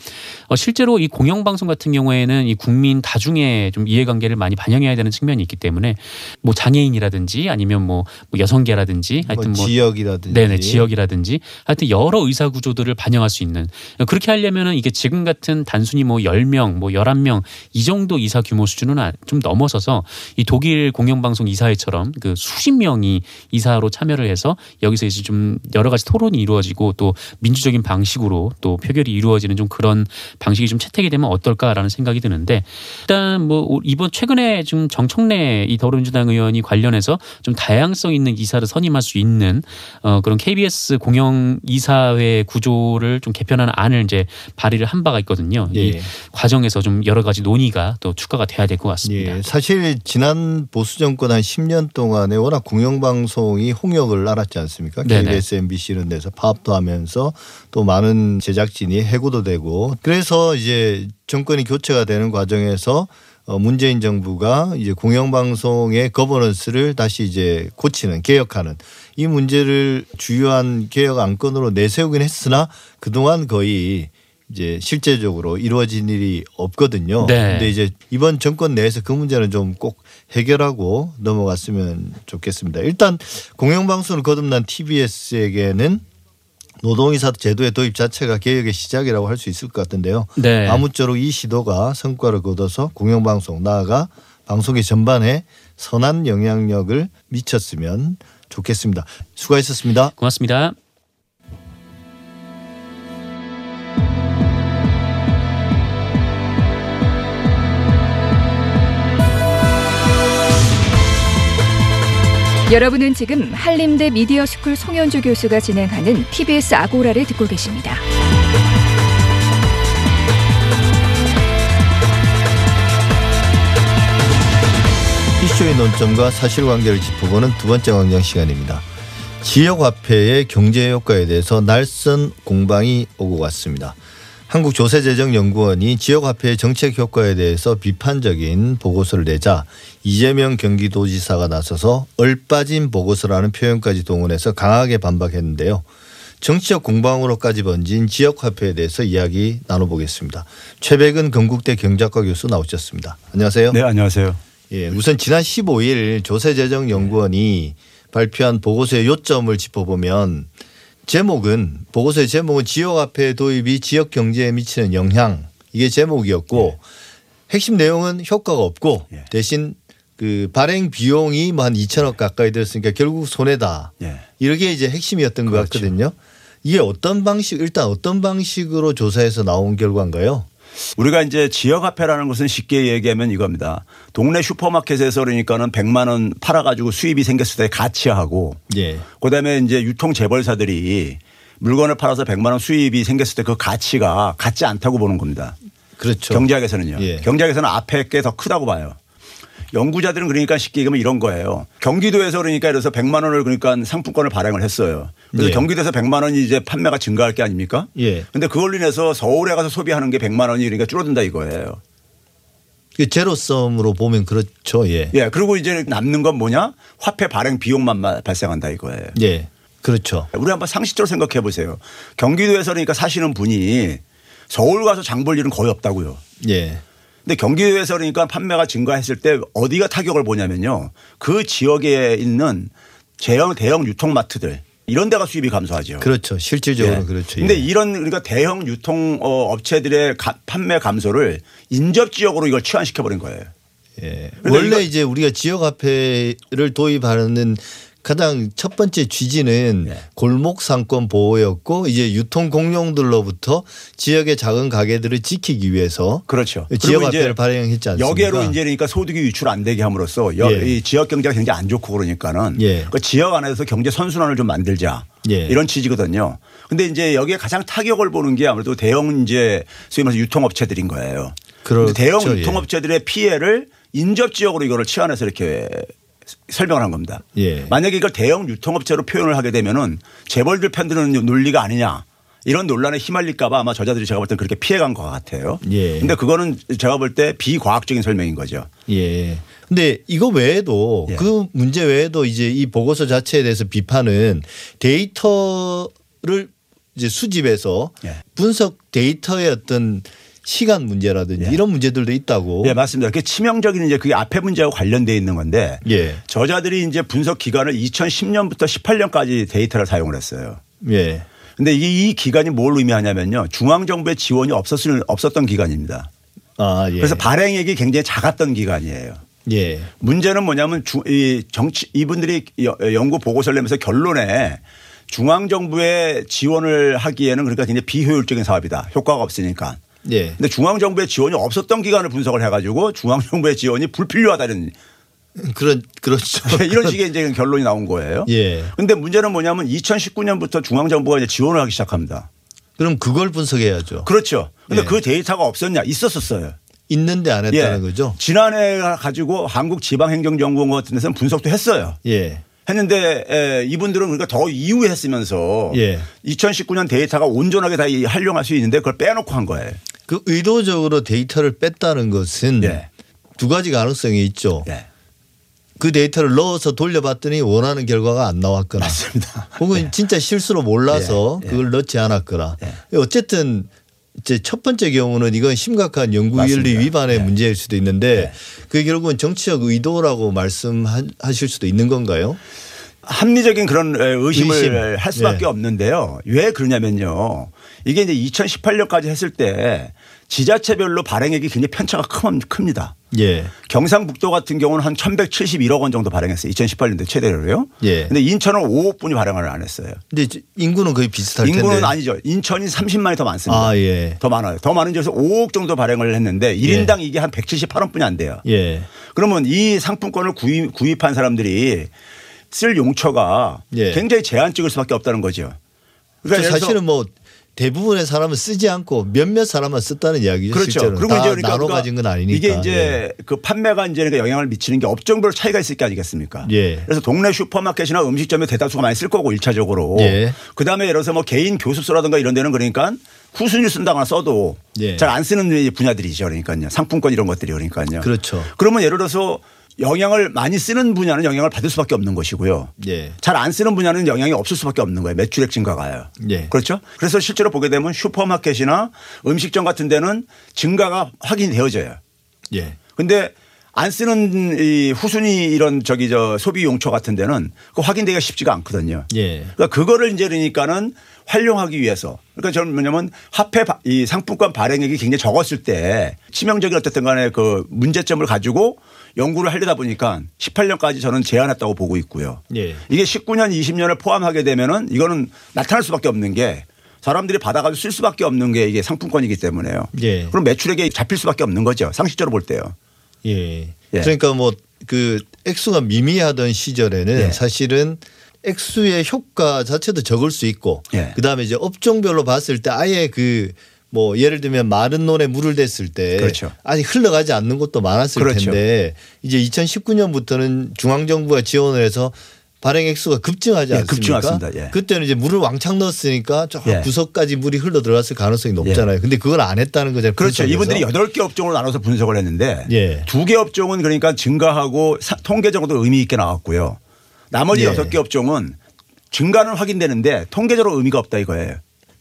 어, 실제로 이 공영방송 같은 경우에는 이 국민 다중의 좀 이해관계를 많이 반영해야 되는 측면이 있기 때문에 뭐 장애인이라든지 아니면 뭐, 뭐 여성계라든지 하여튼 뭐 뭐 지역이라든지. 네네 지역이라든지 하여튼 여러 의사 구조들을 반영할 수 있는 그렇게 하려면은 이게 지금 같은 단순히 뭐 10명 뭐 11명 이 정도 이사 규모 수준은 아- 좀 넘어서서 이 독일 공영방송 이사회처럼 그 수십 명이 이사로 참여를 해서 여기서 이제 좀 여러 가지 토론이 이루어지고 또 민주적인 방식으로 또 표결이 이루어지는 좀 그런 방식이 좀 채택이 되면 어떨까라는 생각이 드는데 일단 뭐 이번 최근에 좀 정청래 이 더불어민주당 의원이 관련해서 좀 다양성 있는 이사를 선임할 수 있는 어 그런 KBS 공영 이사회 구조를 좀 개편하는 안을 이제 발의를 한 바가 있거든요. 이 예. 과정에서 좀 여러 가지 논의가 또 추가가 돼야 될 것 같습니다. 예, 사실 지난 보수 정권 한 10년 동안에 워낙 공영방송이 홍역을 알았지 않습니까? 네네. KBS, MBC 이런 데서 파업도 하면서 또 많은 제작진이 해고도 되고 그래서 이제 정권이 교체가 되는 과정에서 어, 문재인 정부가 이제 공영방송의 거버넌스를 다시 이제 고치는 개혁하는 이 문제를 주요한 개혁 안건으로 내세우긴 했으나 그동안 거의 이제 실제적으로 이루어진 일이 없거든요. 네. 근데 이제 이번 정권 내에서 그 문제는 좀 꼭 해결하고 넘어갔으면 좋겠습니다. 일단 공영방송을 거듭난 TBS에게는 노동이사 제도의 도입 자체가 개혁의 시작이라고 할 수 있을 것 같은데요. 네. 아무쪼록 이 시도가 성과를 거둬서 공영방송 나아가 방송의 전반에 선한 영향력을 미쳤으면 좋겠습니다. 수고하셨습니다. 고맙습니다. 여러분은 지금 한림대 미디어 스쿨 송현주 교수가 진행하는 TBS 아고라를 듣고 계십니다. 이슈의 논점과 사실관계를 짚어보는 두 번째 광장 시간입니다. 지역화폐의 경제 효과에 대해서 날선 공방이 오고 갔습니다. 한국조세재정연구원이 지역화폐의 정책 효과에 대해서 비판적인 보고서를 내자 이재명 경기도지사가 나서서 얼빠진 보고서라는 표현까지 동원해서 강하게 반박했는데요. 정치적 공방으로까지 번진 지역화폐에 대해서 이야기 나눠보겠습니다. 최백은 건국대 경작과 교수 나오셨습니다. 안녕하세요. 네, 안녕하세요. 예, 우선 지난 15일 조세재정연구원이 발표한 보고서의 요점을 짚어보면 제목은 보고서의 제목은 지역 화폐 도입이 지역 경제에 미치는 영향 이게 제목이었고 핵심 내용은 효과가 없고 예. 대신 그 발행 비용이 뭐 한 2천억 가까이 들었으니까 결국 손해다. 예. 이렇게 이제 핵심이었던 것 그렇죠. 같거든요. 이게 어떤 방식 일단 어떤 방식으로 조사해서 나온 결과인가요? 우리가 이제 지역 화폐라는 것은 쉽게 얘기하면 이겁니다. 동네 슈퍼마켓에서 그러니까는 100만 원 팔아 가지고 수입이 생겼을 때 가치하고 예. 그다음에 이제 유통 재벌사들이 물건을 팔아서 100만 원 수입이 생겼을 때 그 가치가 같지 않다고 보는 겁니다. 그렇죠. 경제학에서는요. 예. 경제학에서는 앞에 게 더 크다고 봐요. 연구자들은 그러니까 쉽게 얘기하면 이런 거예요. 경기도에서 그러니까 이래서 100만 원을 그러니까 상품권을 발행을 했어요. 그래서 예. 경기도에서 100만 원이 이제 판매가 증가할 게 아닙니까? 예. 근데 그걸로 인해서 서울에 가서 소비하는 게 100만 원이 그러니까 줄어든다 이거예요. 그 제로섬으로 보면 그렇죠. 예. 예. 그리고 이제 남는 건 뭐냐? 화폐 발행 비용만 마- 발생한다 이거예요. 예. 그렇죠. 우리 한번 상식적으로 생각해 보세요. 경기도에서 그러니까 사시는 분이 서울 가서 장 볼 일은 거의 없다고요. 예. 근데 경기도에서 그러니까 판매가 증가했을 때 어디가 타격을 보냐면요. 그 지역에 있는 대형 대형 유통마트들 이런 데가 수입이 감소하죠. 그렇죠. 실질적으로 예. 그렇죠. 근데 예. 이런 그러니까 대형 유통 어, 업체들의 가- 판매 감소를 인접 지역으로 이걸 치환시켜 버린 거예요. 예. 원래 이제 우리가 지역 화폐를 도입하는 가장 첫 번째 취지는 네. 골목 상권 보호였고 이제 유통 공룡들로부터 지역의 작은 가게들을 지키기 위해서 그렇죠. 지역화폐를 발행했지 않습니까? 여기로 이제 그러니까 소득이 유출 안 되게 함으로써 여- 예. 이 지역 경제가 굉장히 안 좋고 그러니까는 예. 그 지역 안에서 경제 선순환을 좀 만들자. 예. 이런 취지거든요. 근데 이제 여기에 가장 타격을 보는 게 아무래도 대형 이제 소위 말해서 유통업체들인 거예요. 그렇죠. 대형 예. 유통업체들의 피해를 인접 지역으로 이거를 치환해서 이렇게 설명을 한 겁니다. 예. 만약에 이걸 대형 유통업체로 표현을 하게 되면은 재벌들 편드는 논리가 아니냐. 이런 논란에 휘말릴까봐 아마 저자들이 제가 볼땐 그렇게 피해간 것 같아요. 예. 근데 그거는 제가 볼 때 비과학적인 설명인 거죠. 예. 근데 이거 외에도 예. 그 문제 외에도 이제 이 보고서 자체에 대해서 비판은 데이터를 이제 수집해서 예. 분석 데이터의 어떤 시간 문제라든지 예. 이런 문제들도 있다고. 네, 맞습니다. 그 치명적인 이제 그게 앞에 문제하고 관련돼 있는 건데 예. 저자들이 이제 분석 기간을 2010년부터 18년까지 데이터를 사용을 했어요. 예. 근데 이게 이 기간이 뭘 의미하냐면요. 중앙정부의 지원이 없었을, 없었던 기간입니다. 아, 예. 그래서 발행액이 굉장히 작았던 기간이에요. 예. 문제는 뭐냐면 주, 이 정치 이분들이 여- 연구 보고서를 내면서 결론에 중앙정부의 지원을 하기에는 그러니까 굉장히 비효율적인 사업이다. 효과가 없으니까. 예. 근데 중앙 정부의 지원이 없었던 기간을 분석을 해가지고 중앙 정부의 지원이 불필요하다는 그런 그렇죠. 이런 식의 이제 결론이 나온 거예요. 예. 근데 문제는 뭐냐면 2019년부터 중앙 정부가 이제 지원을 하기 시작합니다. 그럼 그걸 분석해야죠. 그렇죠. 근데 예. 그 데이터가 없었냐? 있었었어요. 있는데 안 했다는 예. 거죠. 지난해 가지고 한국 지방행정정보원 같은 데서는 분석도 했어요. 예. 했는데 에, 이분들은 그러니까 더 이후에 했으면서 예. 2019년 데이터가 온전하게 다 이- 활용할 수 있는데 그걸 빼놓고 한 거예요. 그 의도적으로 데이터를 뺐다는 것은 예. 두 가지 가능성이 있죠. 네. 그 데이터를 넣어서 돌려봤더니 원하는 결과가 안 나왔거나 맞습니다. 혹은 진짜 실수로 몰라서 예, 예. 그걸 넣지 않았거나 예. 어쨌든 이제 첫 번째 경우는 이건 심각한 연구윤리. 위반의 예. 문제일 수도 있는데 예. 그게 결국은 정치적 의도라고 말씀하실 수도 있는 건가요? 합리적인 그런 에, 의심을 의심. 할 수밖에 네. 없는데요. 왜 그러냐면요. 이게 이제 2018년까지 했을 때 지자체별로 발행액이 굉장히 편차가 큰, 큽니다. 예. 경상북도 같은 경우는 한 1171억 원 정도 발행했어요. 2018년도 최대로요. 예. 근데 인천은 5억 분이 발행을 안 했어요. 근데 인구는 거의 비슷할 인구는 텐데. 아니죠. 인천이 30만이 더 많습니다. 아, 예. 더 많아요. 더 많은 지에서 5억 정도 발행을 했는데 1인당 이게 한 178원 뿐이 안 돼요. 예. 그러면 이 상품권을 구입, 구입한 사람들이 쓸 용처가 예. 굉장히 제한적일 수밖에 없다는 거죠. 그러니까 사실은 뭐 대부분의 사람은 쓰지 않고 몇몇 사람만 썼다는 이야기죠. 그렇죠. 실제로는. 그리고 다 이제 그러니까 나눠 가진 건 아니니까. 이게 이제 예. 그 판매가 이제 그러니까 영향을 미치는 게 업종별 차이가 있을 게 아니겠습니까? 예. 그래서 동네 슈퍼마켓이나 음식점에 대다수가 많이 쓸 거고 일차적으로 예. 그다음에 예를 들어서 뭐 개인 교습소라든가 이런 데는 그러니까 후순위 쓴다거나 써도 예. 잘안 쓰는 분야들이죠. 그러니까요. 상품권 이런 것들이 그러니까요. 그렇죠. 그러면 예를 들어서 영향을 많이 쓰는 분야는 영향을 받을 수밖에 없는 것이고요. 예. 잘 안 쓰는 분야는 영향이 없을 수밖에 없는 거예요. 매출액 증가가요. 예. 그렇죠. 그래서 실제로 보게 되면 슈퍼마켓이나 음식점 같은 데는 증가가 확인되어져요. 예. 근데 안 쓰는 이 후순위 이런 저기 저 소비 용처 같은 데는 그 확인되기가 쉽지가 않거든요. 예. 그러니까 그거를 이제 그러니까는 활용하기 위해서 그러니까 저는 뭐냐면 화폐 바- 이 상품권 발행액이 굉장히 적었을 때 치명적인 어쨌든 간에 그 문제점을 가지고 연구를 하려다 보니까 18년까지 저는 제한했다고 보고 있고요. 예. 이게 19년 20년을 포함하게 되면은 이거는 나타날 수밖에 없는 게 사람들이 받아가지고 쓸 수밖에 없는 게 이게 상품권이기 때문에요. 예. 그럼 매출액이 잡힐 수밖에 없는 거죠. 상식적으로 볼 때요. 예. 예. 그러니까 뭐 그 액수가 미미하던 시절에는 예. 사실은 액수의 효과 자체도 적을 수 있고 예. 그다음에 이제 업종별로 봤을 때 아예 그 뭐 예를 들면 마른 논에 물을 댔을 때 그렇죠. 아직 흘러가지 않는 곳도 많았을 그렇죠. 텐데 이제 2019년부터는 중앙 정부가 지원을 해서 발행 액수가 급증하지 예, 않습니까? 급증했습니다. 예. 그때는 이제 물을 왕창 넣었으니까 저 예. 구석까지 물이 흘러 들어갔을 가능성이 높잖아요. 근데 그걸 안 했다는 거잖아요. 그렇죠. 분석에서. 이분들이 여덟 개 업종으로 나눠서 분석을 했는데 예. 두개 업종은 그러니까 증가하고 사- 통계적으로도 의미 있게 나왔고요. 나머지 예. 여섯 개 업종은 증가는 확인되는데 통계적으로 의미가 없다 이거예요.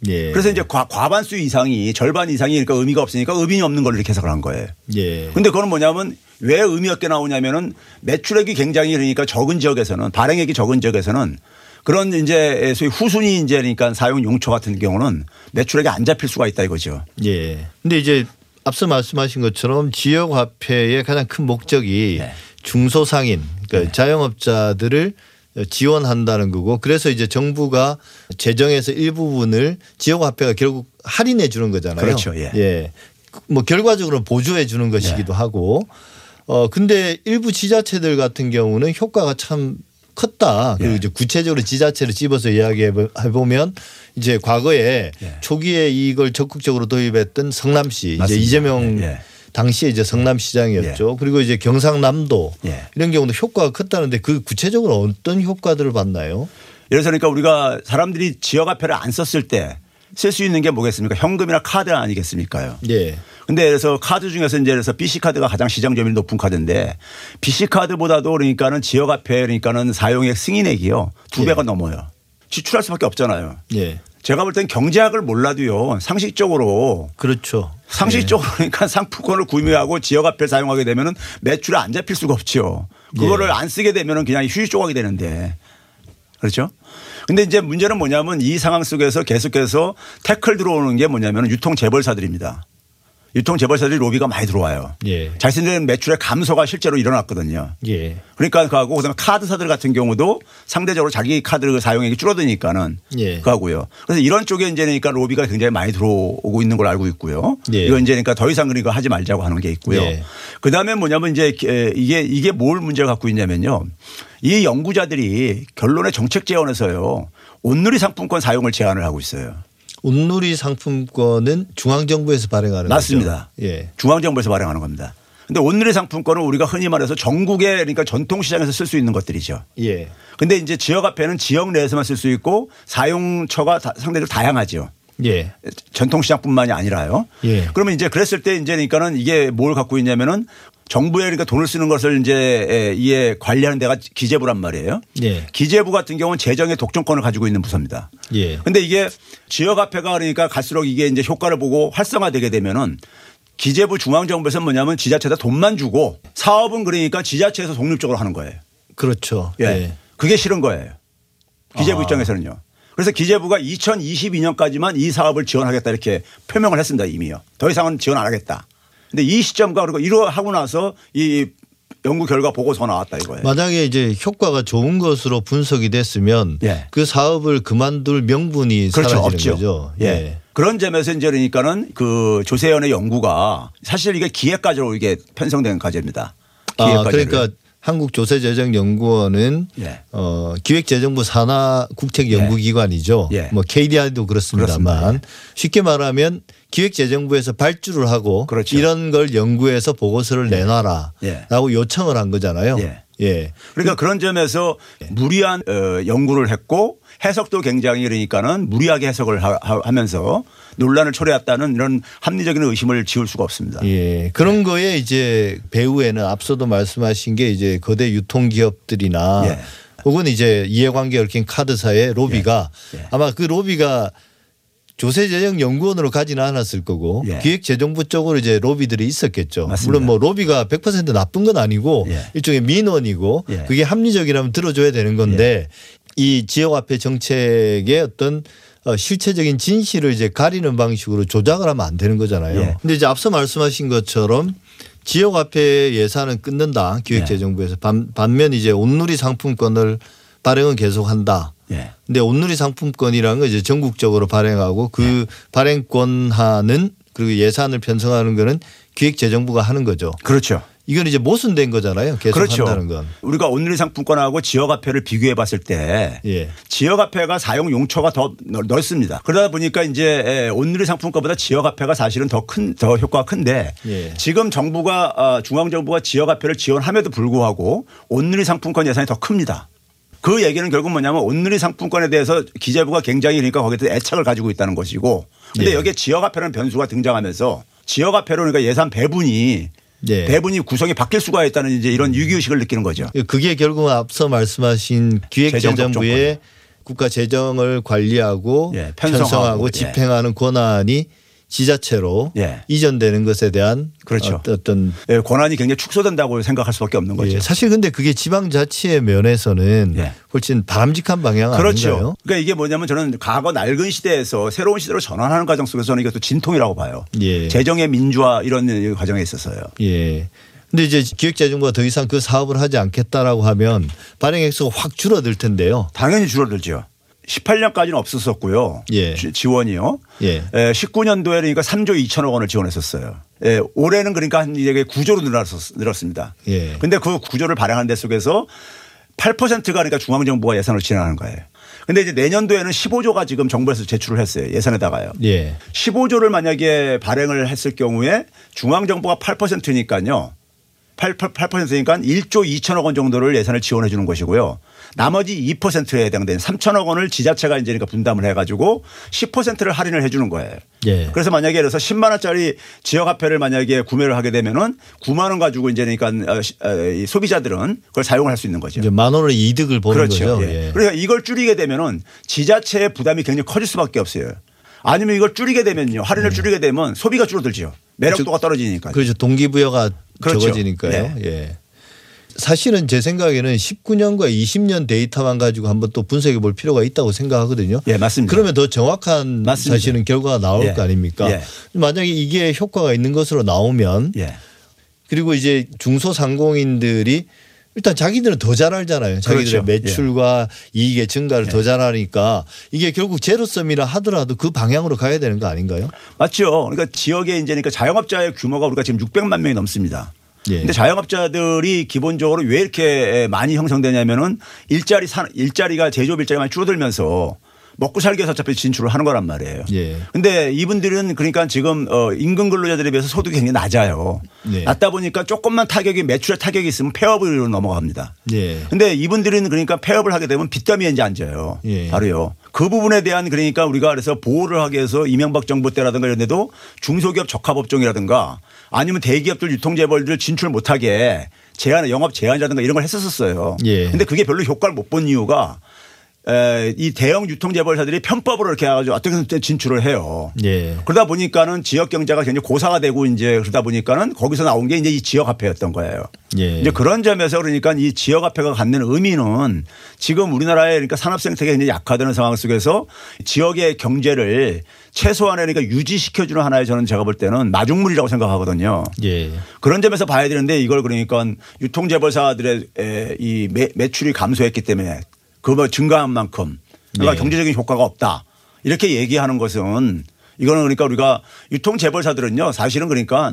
예. 그래서 이제 과, 과반수 이상이 절반 이상이 그러니까 의미가 없으니까 의미 없는 걸로 이렇게 해석을 한 거예요. 예. 근데 그건 뭐냐면 왜 의미 없게 나오냐면은 매출액이 굉장히 그러니까 적은 지역에서는 발행액이 적은 지역에서는 그런 이제 소위 후순위 이제 그러니까 사용 용처 같은 경우는 매출액이 안 잡힐 수가 있다 이거죠. 예. 근데 이제 앞서 말씀하신 것처럼 지역 화폐의 가장 큰 목적이 네. 중소상인 그러니까 자영업자들을 지원한다는 거고 그래서 이제 정부가 재정에서 일부분을 지역 화폐가 결국 할인해 주는 거잖아요. 그렇죠. 예. 뭐 결과적으로 보조해 주는 것이기도 네. 하고 어 근데 일부 지자체들 같은 경우는 효과가 참 컸다. 그리고 예. 이제 구체적으로 지자체를 집어서 이야기해 보면 이제 과거에 예. 초기에 이걸 적극적으로 도입했던 성남시 이제 맞습니다. 이재명 예, 예. 당시에 이제 성남시장이었죠. 그리고 이제 경상남도 예. 이런 경우도 효과가 컸다는데 그 구체적으로 어떤 효과들을 봤나요? 예를 들어 그러니까 우리가 사람들이 지역화폐를 안 썼을 때 쓸 수 있는 게 뭐겠습니까? 현금이나 카드 아니겠습니까요? 예. 근데 그래서 카드 중에서 이제 그래서 BC 카드가 가장 시장 점유율 높은 카드인데 BC 카드보다도 그러니까는 지역 화폐 그러니까는 사용액 승인액이요 두 배가 넘어요. 지출할 수밖에 없잖아요. 예. 제가 볼 땐 경제학을 몰라도요 상식적으로 그렇죠. 상식적으로 그러니까 상품권을 구매하고 지역 화폐를 사용하게 되면은 매출에 안 잡힐 수가 없죠. 그거를 예. 안 쓰게 되면은 그냥 휴지 조각이 되는데 그렇죠. 근데 이제 문제는 뭐냐면 이 상황 속에서 계속해서 태클 들어오는 게 뭐냐면 유통 재벌사들입니다. 유통 재벌사들이 로비가 많이 들어와요. 예. 자신들의 매출의 감소가 실제로 일어났거든요. 예. 그러니까 그하고 그다음에 카드사들 같은 경우도 상대적으로 자기 카드 사용액이 줄어드니까는 예. 그하고요. 그래서 이런 쪽에 이제 그러니까 로비가 굉장히 많이 들어오고 있는 걸 알고 있고요. 예. 이거 이제 그러니까 더 이상 그러니까 하지 말자고 하는 게 있고요. 예. 그다음에 뭐냐면 이제 이게 이게 뭘 문제를 갖고 있냐면요. 이 연구자들이 결론의 정책 제언에서요. 온누리 상품권 사용을 제안을 하고 있어요. 온누리 상품권은 중앙정부에서 발행하는 맞습니다. 거죠. 예. 중앙정부에서 발행하는 겁니다. 근데 온누리 상품권은 우리가 흔히 말해서 전국의 그러니까 전통시장에서 쓸 수 있는 것들이죠. 예. 근데 이제 지역화폐는 지역 내에서만 쓸 수 있고 사용처가 다- 상대적으로 다양하죠. 예. 전통시장뿐만이 아니라요. 예. 그러면 이제 그랬을 때 이제 그러니까는 이게 뭘 갖고 있냐면은 정부에 그러니까 돈을 쓰는 것을 이제 이에 관리하는 데가 기재부란 말이에요. 예. 기재부 같은 경우는 재정의 독점권을 가지고 있는 부서입니다. 예. 근데 이게 지역 화폐가 그러니까 갈수록 이게 이제 효과를 보고 활성화되게 되면은 기재부 중앙정부에서 뭐냐면 지자체에다 돈만 주고 사업은 그러니까 지자체에서 독립적으로 하는 거예요. 그렇죠. 예. 예. 그게 싫은 거예요. 기재부 아. 입장에서는요. 그래서 기재부가 2022년까지만 이 사업을 지원하겠다 이렇게 표명을 했습니다 이미요. 더 이상은 지원 안 하겠다. 근데 이 시점과 그리고 이러 하고 나서 이 연구 결과 보고서 나왔다 이거예요. 만약에 이제 효과가 좋은 것으로 분석이 됐으면 예. 그 사업을 그만둘 명분이 그렇죠. 없죠. 거죠. 예. 그런 점에서 이제 그러니까는 그 조세현의 연구가 사실 이게 기획과제로 이게 편성된 과제입니다. 아, 기획과제를. 그러니까 한국조세재정연구원은 예. 어, 기획재정부 산하 국책연구기관이죠. 예. 뭐 KDI도 그렇습니다만 그렇습니다. 쉽게 말하면 기획재정부에서 발주를 하고 그렇죠. 이런 걸 연구해서 보고서를 내놔라라고 예. 요청을 한 거잖아요. 예. 예. 그러니까 그런 점에서 무리한 어, 연구를 했고 해석도 굉장히 그러니까는 무리하게 해석을 하면서 논란을 초래했다는 이런 합리적인 의심을 지울 수가 없습니다. 예. 그런 거에 이제 배후에는 앞서도 말씀하신 게 이제 거대 유통기업들이나 예. 혹은 이제 이해관계 얽힌 카드사의 로비가 예. 예. 아마 그 로비가 조세재정연구원으로 가지는 않았을 거고 예. 기획재정부 쪽으로 이제 로비들이 있었겠죠. 맞습니다. 물론 뭐 로비가 100% 나쁜 건 아니고 예. 일종의 민원이고 예. 그게 합리적이라면 들어줘야 되는 건데 이 지역화폐 정책의 어떤 어, 실체적인 진실을 이제 가리는 방식으로 조작을 하면 안 되는 거잖아요. 예. 근데 이제 앞서 말씀하신 것처럼 지역화폐 예산은 끊는다 기획재정부에서 반, 반면 이제 온누리 상품권을 발행은 계속한다. 예. 근데 온누리 상품권이라는 건 이제 전국적으로 발행하고 그 발행권 하는 그리고 예산을 편성하는 거는 기획재정부가 하는 거죠. 그렇죠. 이건 이제 모순된 거잖아요. 계속 그렇죠. 한다는 건. 우리가 온누리 상품권하고 지역화폐를 비교해 봤을 때 예. 지역화폐가 사용 용처가 더 넓- 넓습니다. 그러다 보니까 이제 에, 온누리 상품권보다 지역화폐가 사실은 더 큰 더 효과가 큰데 예. 지금 정부가 아, 중앙정부가 지역화폐를 지원함에도 불구하고 온누리 상품권 예산이 더 큽니다. 그 얘기는 결국 뭐냐면 온누리 상품권에 대해서 기재부가 굉장히 그러니까 거기에 대해서 애착을 가지고 있다는 것이고 근데 예. 여기에 지역화폐라는 변수가 등장하면서 지역화폐로 그러니까 예산 배분이 예. 배분이 구성이 바뀔 수가 있다는 이제 이런 위기의식을 느끼는 거죠. 그게 결국은 앞서 말씀하신 기획재정부의 국가 재정을 관리하고 예, 편성하고, 편성하고, 예. 집행하는 권한이 지자체로 예. 이전되는 것에 대한 그렇죠. 어떤 예, 권한이 굉장히 축소된다고 생각할 수밖에 없는 거죠. 예, 사실 근데 그게 지방자치의 면에서는 예. 훨씬 바람직한 방향 그렇죠. 아닌가요? 그러니까 이게 뭐냐면 저는 과거 낡은 시대에서 새로운 시대로 전환하는 과정 속에서 저는 이것도 진통이라고 봐요. 예. 재정의 민주화 이런 과정에 있어서요. 예. 근데 이제 기획재정부가 더 이상 그 사업을 하지 않겠다라고 하면 발행 액수가 확 줄어들 텐데요. 당연히 줄어들죠. 18년까지는 없었었고요. 예. 지- 지원이요. 예. 19년도에 그러니까 3조 2천억 원을 지원했었어요. 예, 올해는 그러니까 한 이게 9조로 늘었, 늘었습니다. 예. 근데 그 구조를 발행하는 데 속에서 8%가 그러니까 중앙정부가 예산을 지원하는 거예요. 근데 이제 내년도에는 15조가 지금 정부에서 제출을 했어요. 예산에다가요. 예. 15조를 만약에 발행을 했을 경우에 중앙정부가 8%니까요. 8, 8%니까 1조 2천억 원 정도를 예산을 지원해 주는 것이고요. 나머지 2%에 해당된 3천억 원을 지자체가 이제 그러니까 분담을 해가지고 10%를 할인을 해 주는 거예요. 예. 그래서 만약에 그래서 10만 원짜리 지역 화폐를 만약에 구매를 하게 되면은 9만 원 가지고 이제 그러니까 어, 시- 어, 이 소비자들은 그걸 사용을 할 수 있는 거죠. 이제 만 원의 이득을 보는 그렇죠. 거죠. 예. 예. 그러니까 이걸 줄이게 되면은 지자체의 부담이 굉장히 커질 수밖에 없어요. 아니면 이걸 줄이게 되면요. 할인을 줄이게 되면 소비가 줄어들죠. 매력도가 떨어지니까. 네. 그렇죠. 동기부여가 그렇죠. 적어지니까요. 예. 사실은 제 생각에는 19년과 20년 데이터만 가지고 한번 또 분석해 볼 필요가 있다고 생각하거든요. 예, 맞습니다. 그러면 더 정확한 맞습니다. 사실은 결과가 나올 예. 거 아닙니까? 예. 만약에 이게 효과가 있는 것으로 나오면 예. 그리고 이제 중소상공인들이 일단 자기들은 더 잘 알잖아요. 자기들의 그렇죠. 매출과 이익의 증가를 더잘 아니까 이게 결국 제로섬이라 하더라도 그 방향으로 가야 되는 거 아닌가요? 맞죠. 그러니까 지역에 이제 그러니까 자영업자의 규모가 우리가 지금 600만 명이 넘습니다. 예. 근데 자영업자들이 기본적으로 왜 이렇게 많이 형성되냐면은 일자리 산 일자리가 제조업 일자리가 많이 줄어들면서 먹고 살기 위해서 어차피 진출을 하는 거란 말이에요. 예. 근데 이분들은 그러니까 지금 어 임금 근로자들에 비해서 소득이 굉장히 낮아요. 네. 낮다 보니까 조금만 타격이 매출에 타격이 있으면 폐업으로 넘어갑니다. 예. 근데 이분들은 그러니까 폐업을 하게 되면 빚더미에 이제 앉아요. 예. 바로요. 그 부분에 대한 그러니까 우리가 그래서 보호를 하기 위해서 이명박 정부 때라든가 이런 데도 중소기업 적합업종이라든가 아니면 대기업들 유통재벌들 진출 못하게 제한, 영업 제한이라든가 이런 걸 했었었어요. 예. 근데 그게 별로 효과를 못 본 이유가 에, 이 대형 유통재벌사들이 편법으로 이렇게 해가지고 어떻게든 진출을 해요. 예. 그러다 보니까는 지역 경제가 굉장히 고사가 되고 이제 그러다 보니까는 거기서 나온 게 이제 이 지역 화폐였던 거예요. 예. 이제 그런 점에서 그러니까 이 지역 화폐가 갖는 의미는 지금 우리나라의 그러니까 산업 생태계가 굉장히 약화되는 상황 속에서 지역의 경제를 최소한의 그러니까 유지시켜주는 하나의 저는 제가 볼 때는 마중물이라고 생각하거든요. 예. 그런 점에서 봐야 되는데 이걸 그러니까 유통재벌사들의 에, 이 매, 매출이 감소했기 때문에 그거 증가한 만큼 그러니까 네. 경제적인 효과가 없다. 이렇게 얘기하는 것은 이거는 그러니까 우리가 유통재벌사들은요 사실은 그러니까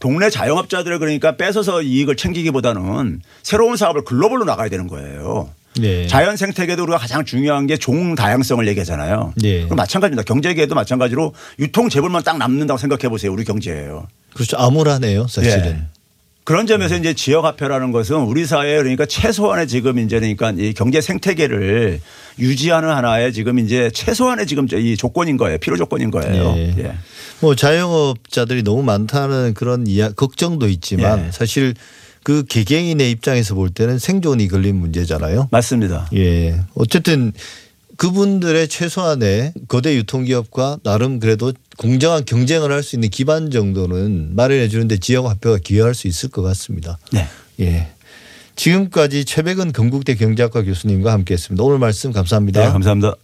동네 자영업자들을 그러니까 뺏어서 이익을 챙기기보다는 새로운 사업을 글로벌로 나가야 되는 거예요. 네. 자연 생태계도 우리가 가장 중요한 게 종 다양성을 얘기하잖아요. 네. 그럼 마찬가지입니다. 경제계도 마찬가지로 유통 재벌만 딱 남는다고 생각해 보세요. 우리 경제예요. 그렇죠. 암울하네요, 사실은. 예. 그런 점에서 이제 지역 화폐라는 것은 우리 사회에 그러니까 최소한의 지금 이제 그러니까 이 경제 생태계를 유지하는 하나의 지금 이제 최소한의 지금 이 조건인 거예요. 필요 조건인 거예요. 예. 예. 뭐 자영업자들이 너무 많다는 그런 이야 걱정도 있지만 예. 사실 그 개개인의 입장에서 볼 때는 생존이 걸린 문제잖아요. 맞습니다. 예. 어쨌든 그분들의 최소한의 거대 유통기업과 나름 그래도 공정한 경쟁을 할 수 있는 기반 정도는 마련해 주는데 지역 화폐가 기여할 수 있을 것 같습니다. 네. 예. 지금까지 최백은 건국대 경제학과 교수님과 함께했습니다. 오늘 말씀 감사합니다. 네, 감사합니다.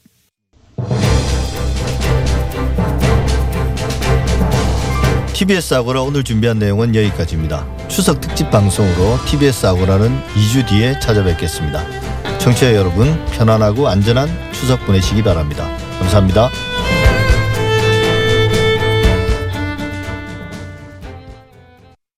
TBS 아고라 오늘 준비한 내용은 여기까지입니다. 추석 특집 방송으로 TBS 아고라는 2주 뒤에 찾아뵙겠습니다. 청취자 여러분 편안하고 안전한 추석 보내시기 바랍니다. 감사합니다.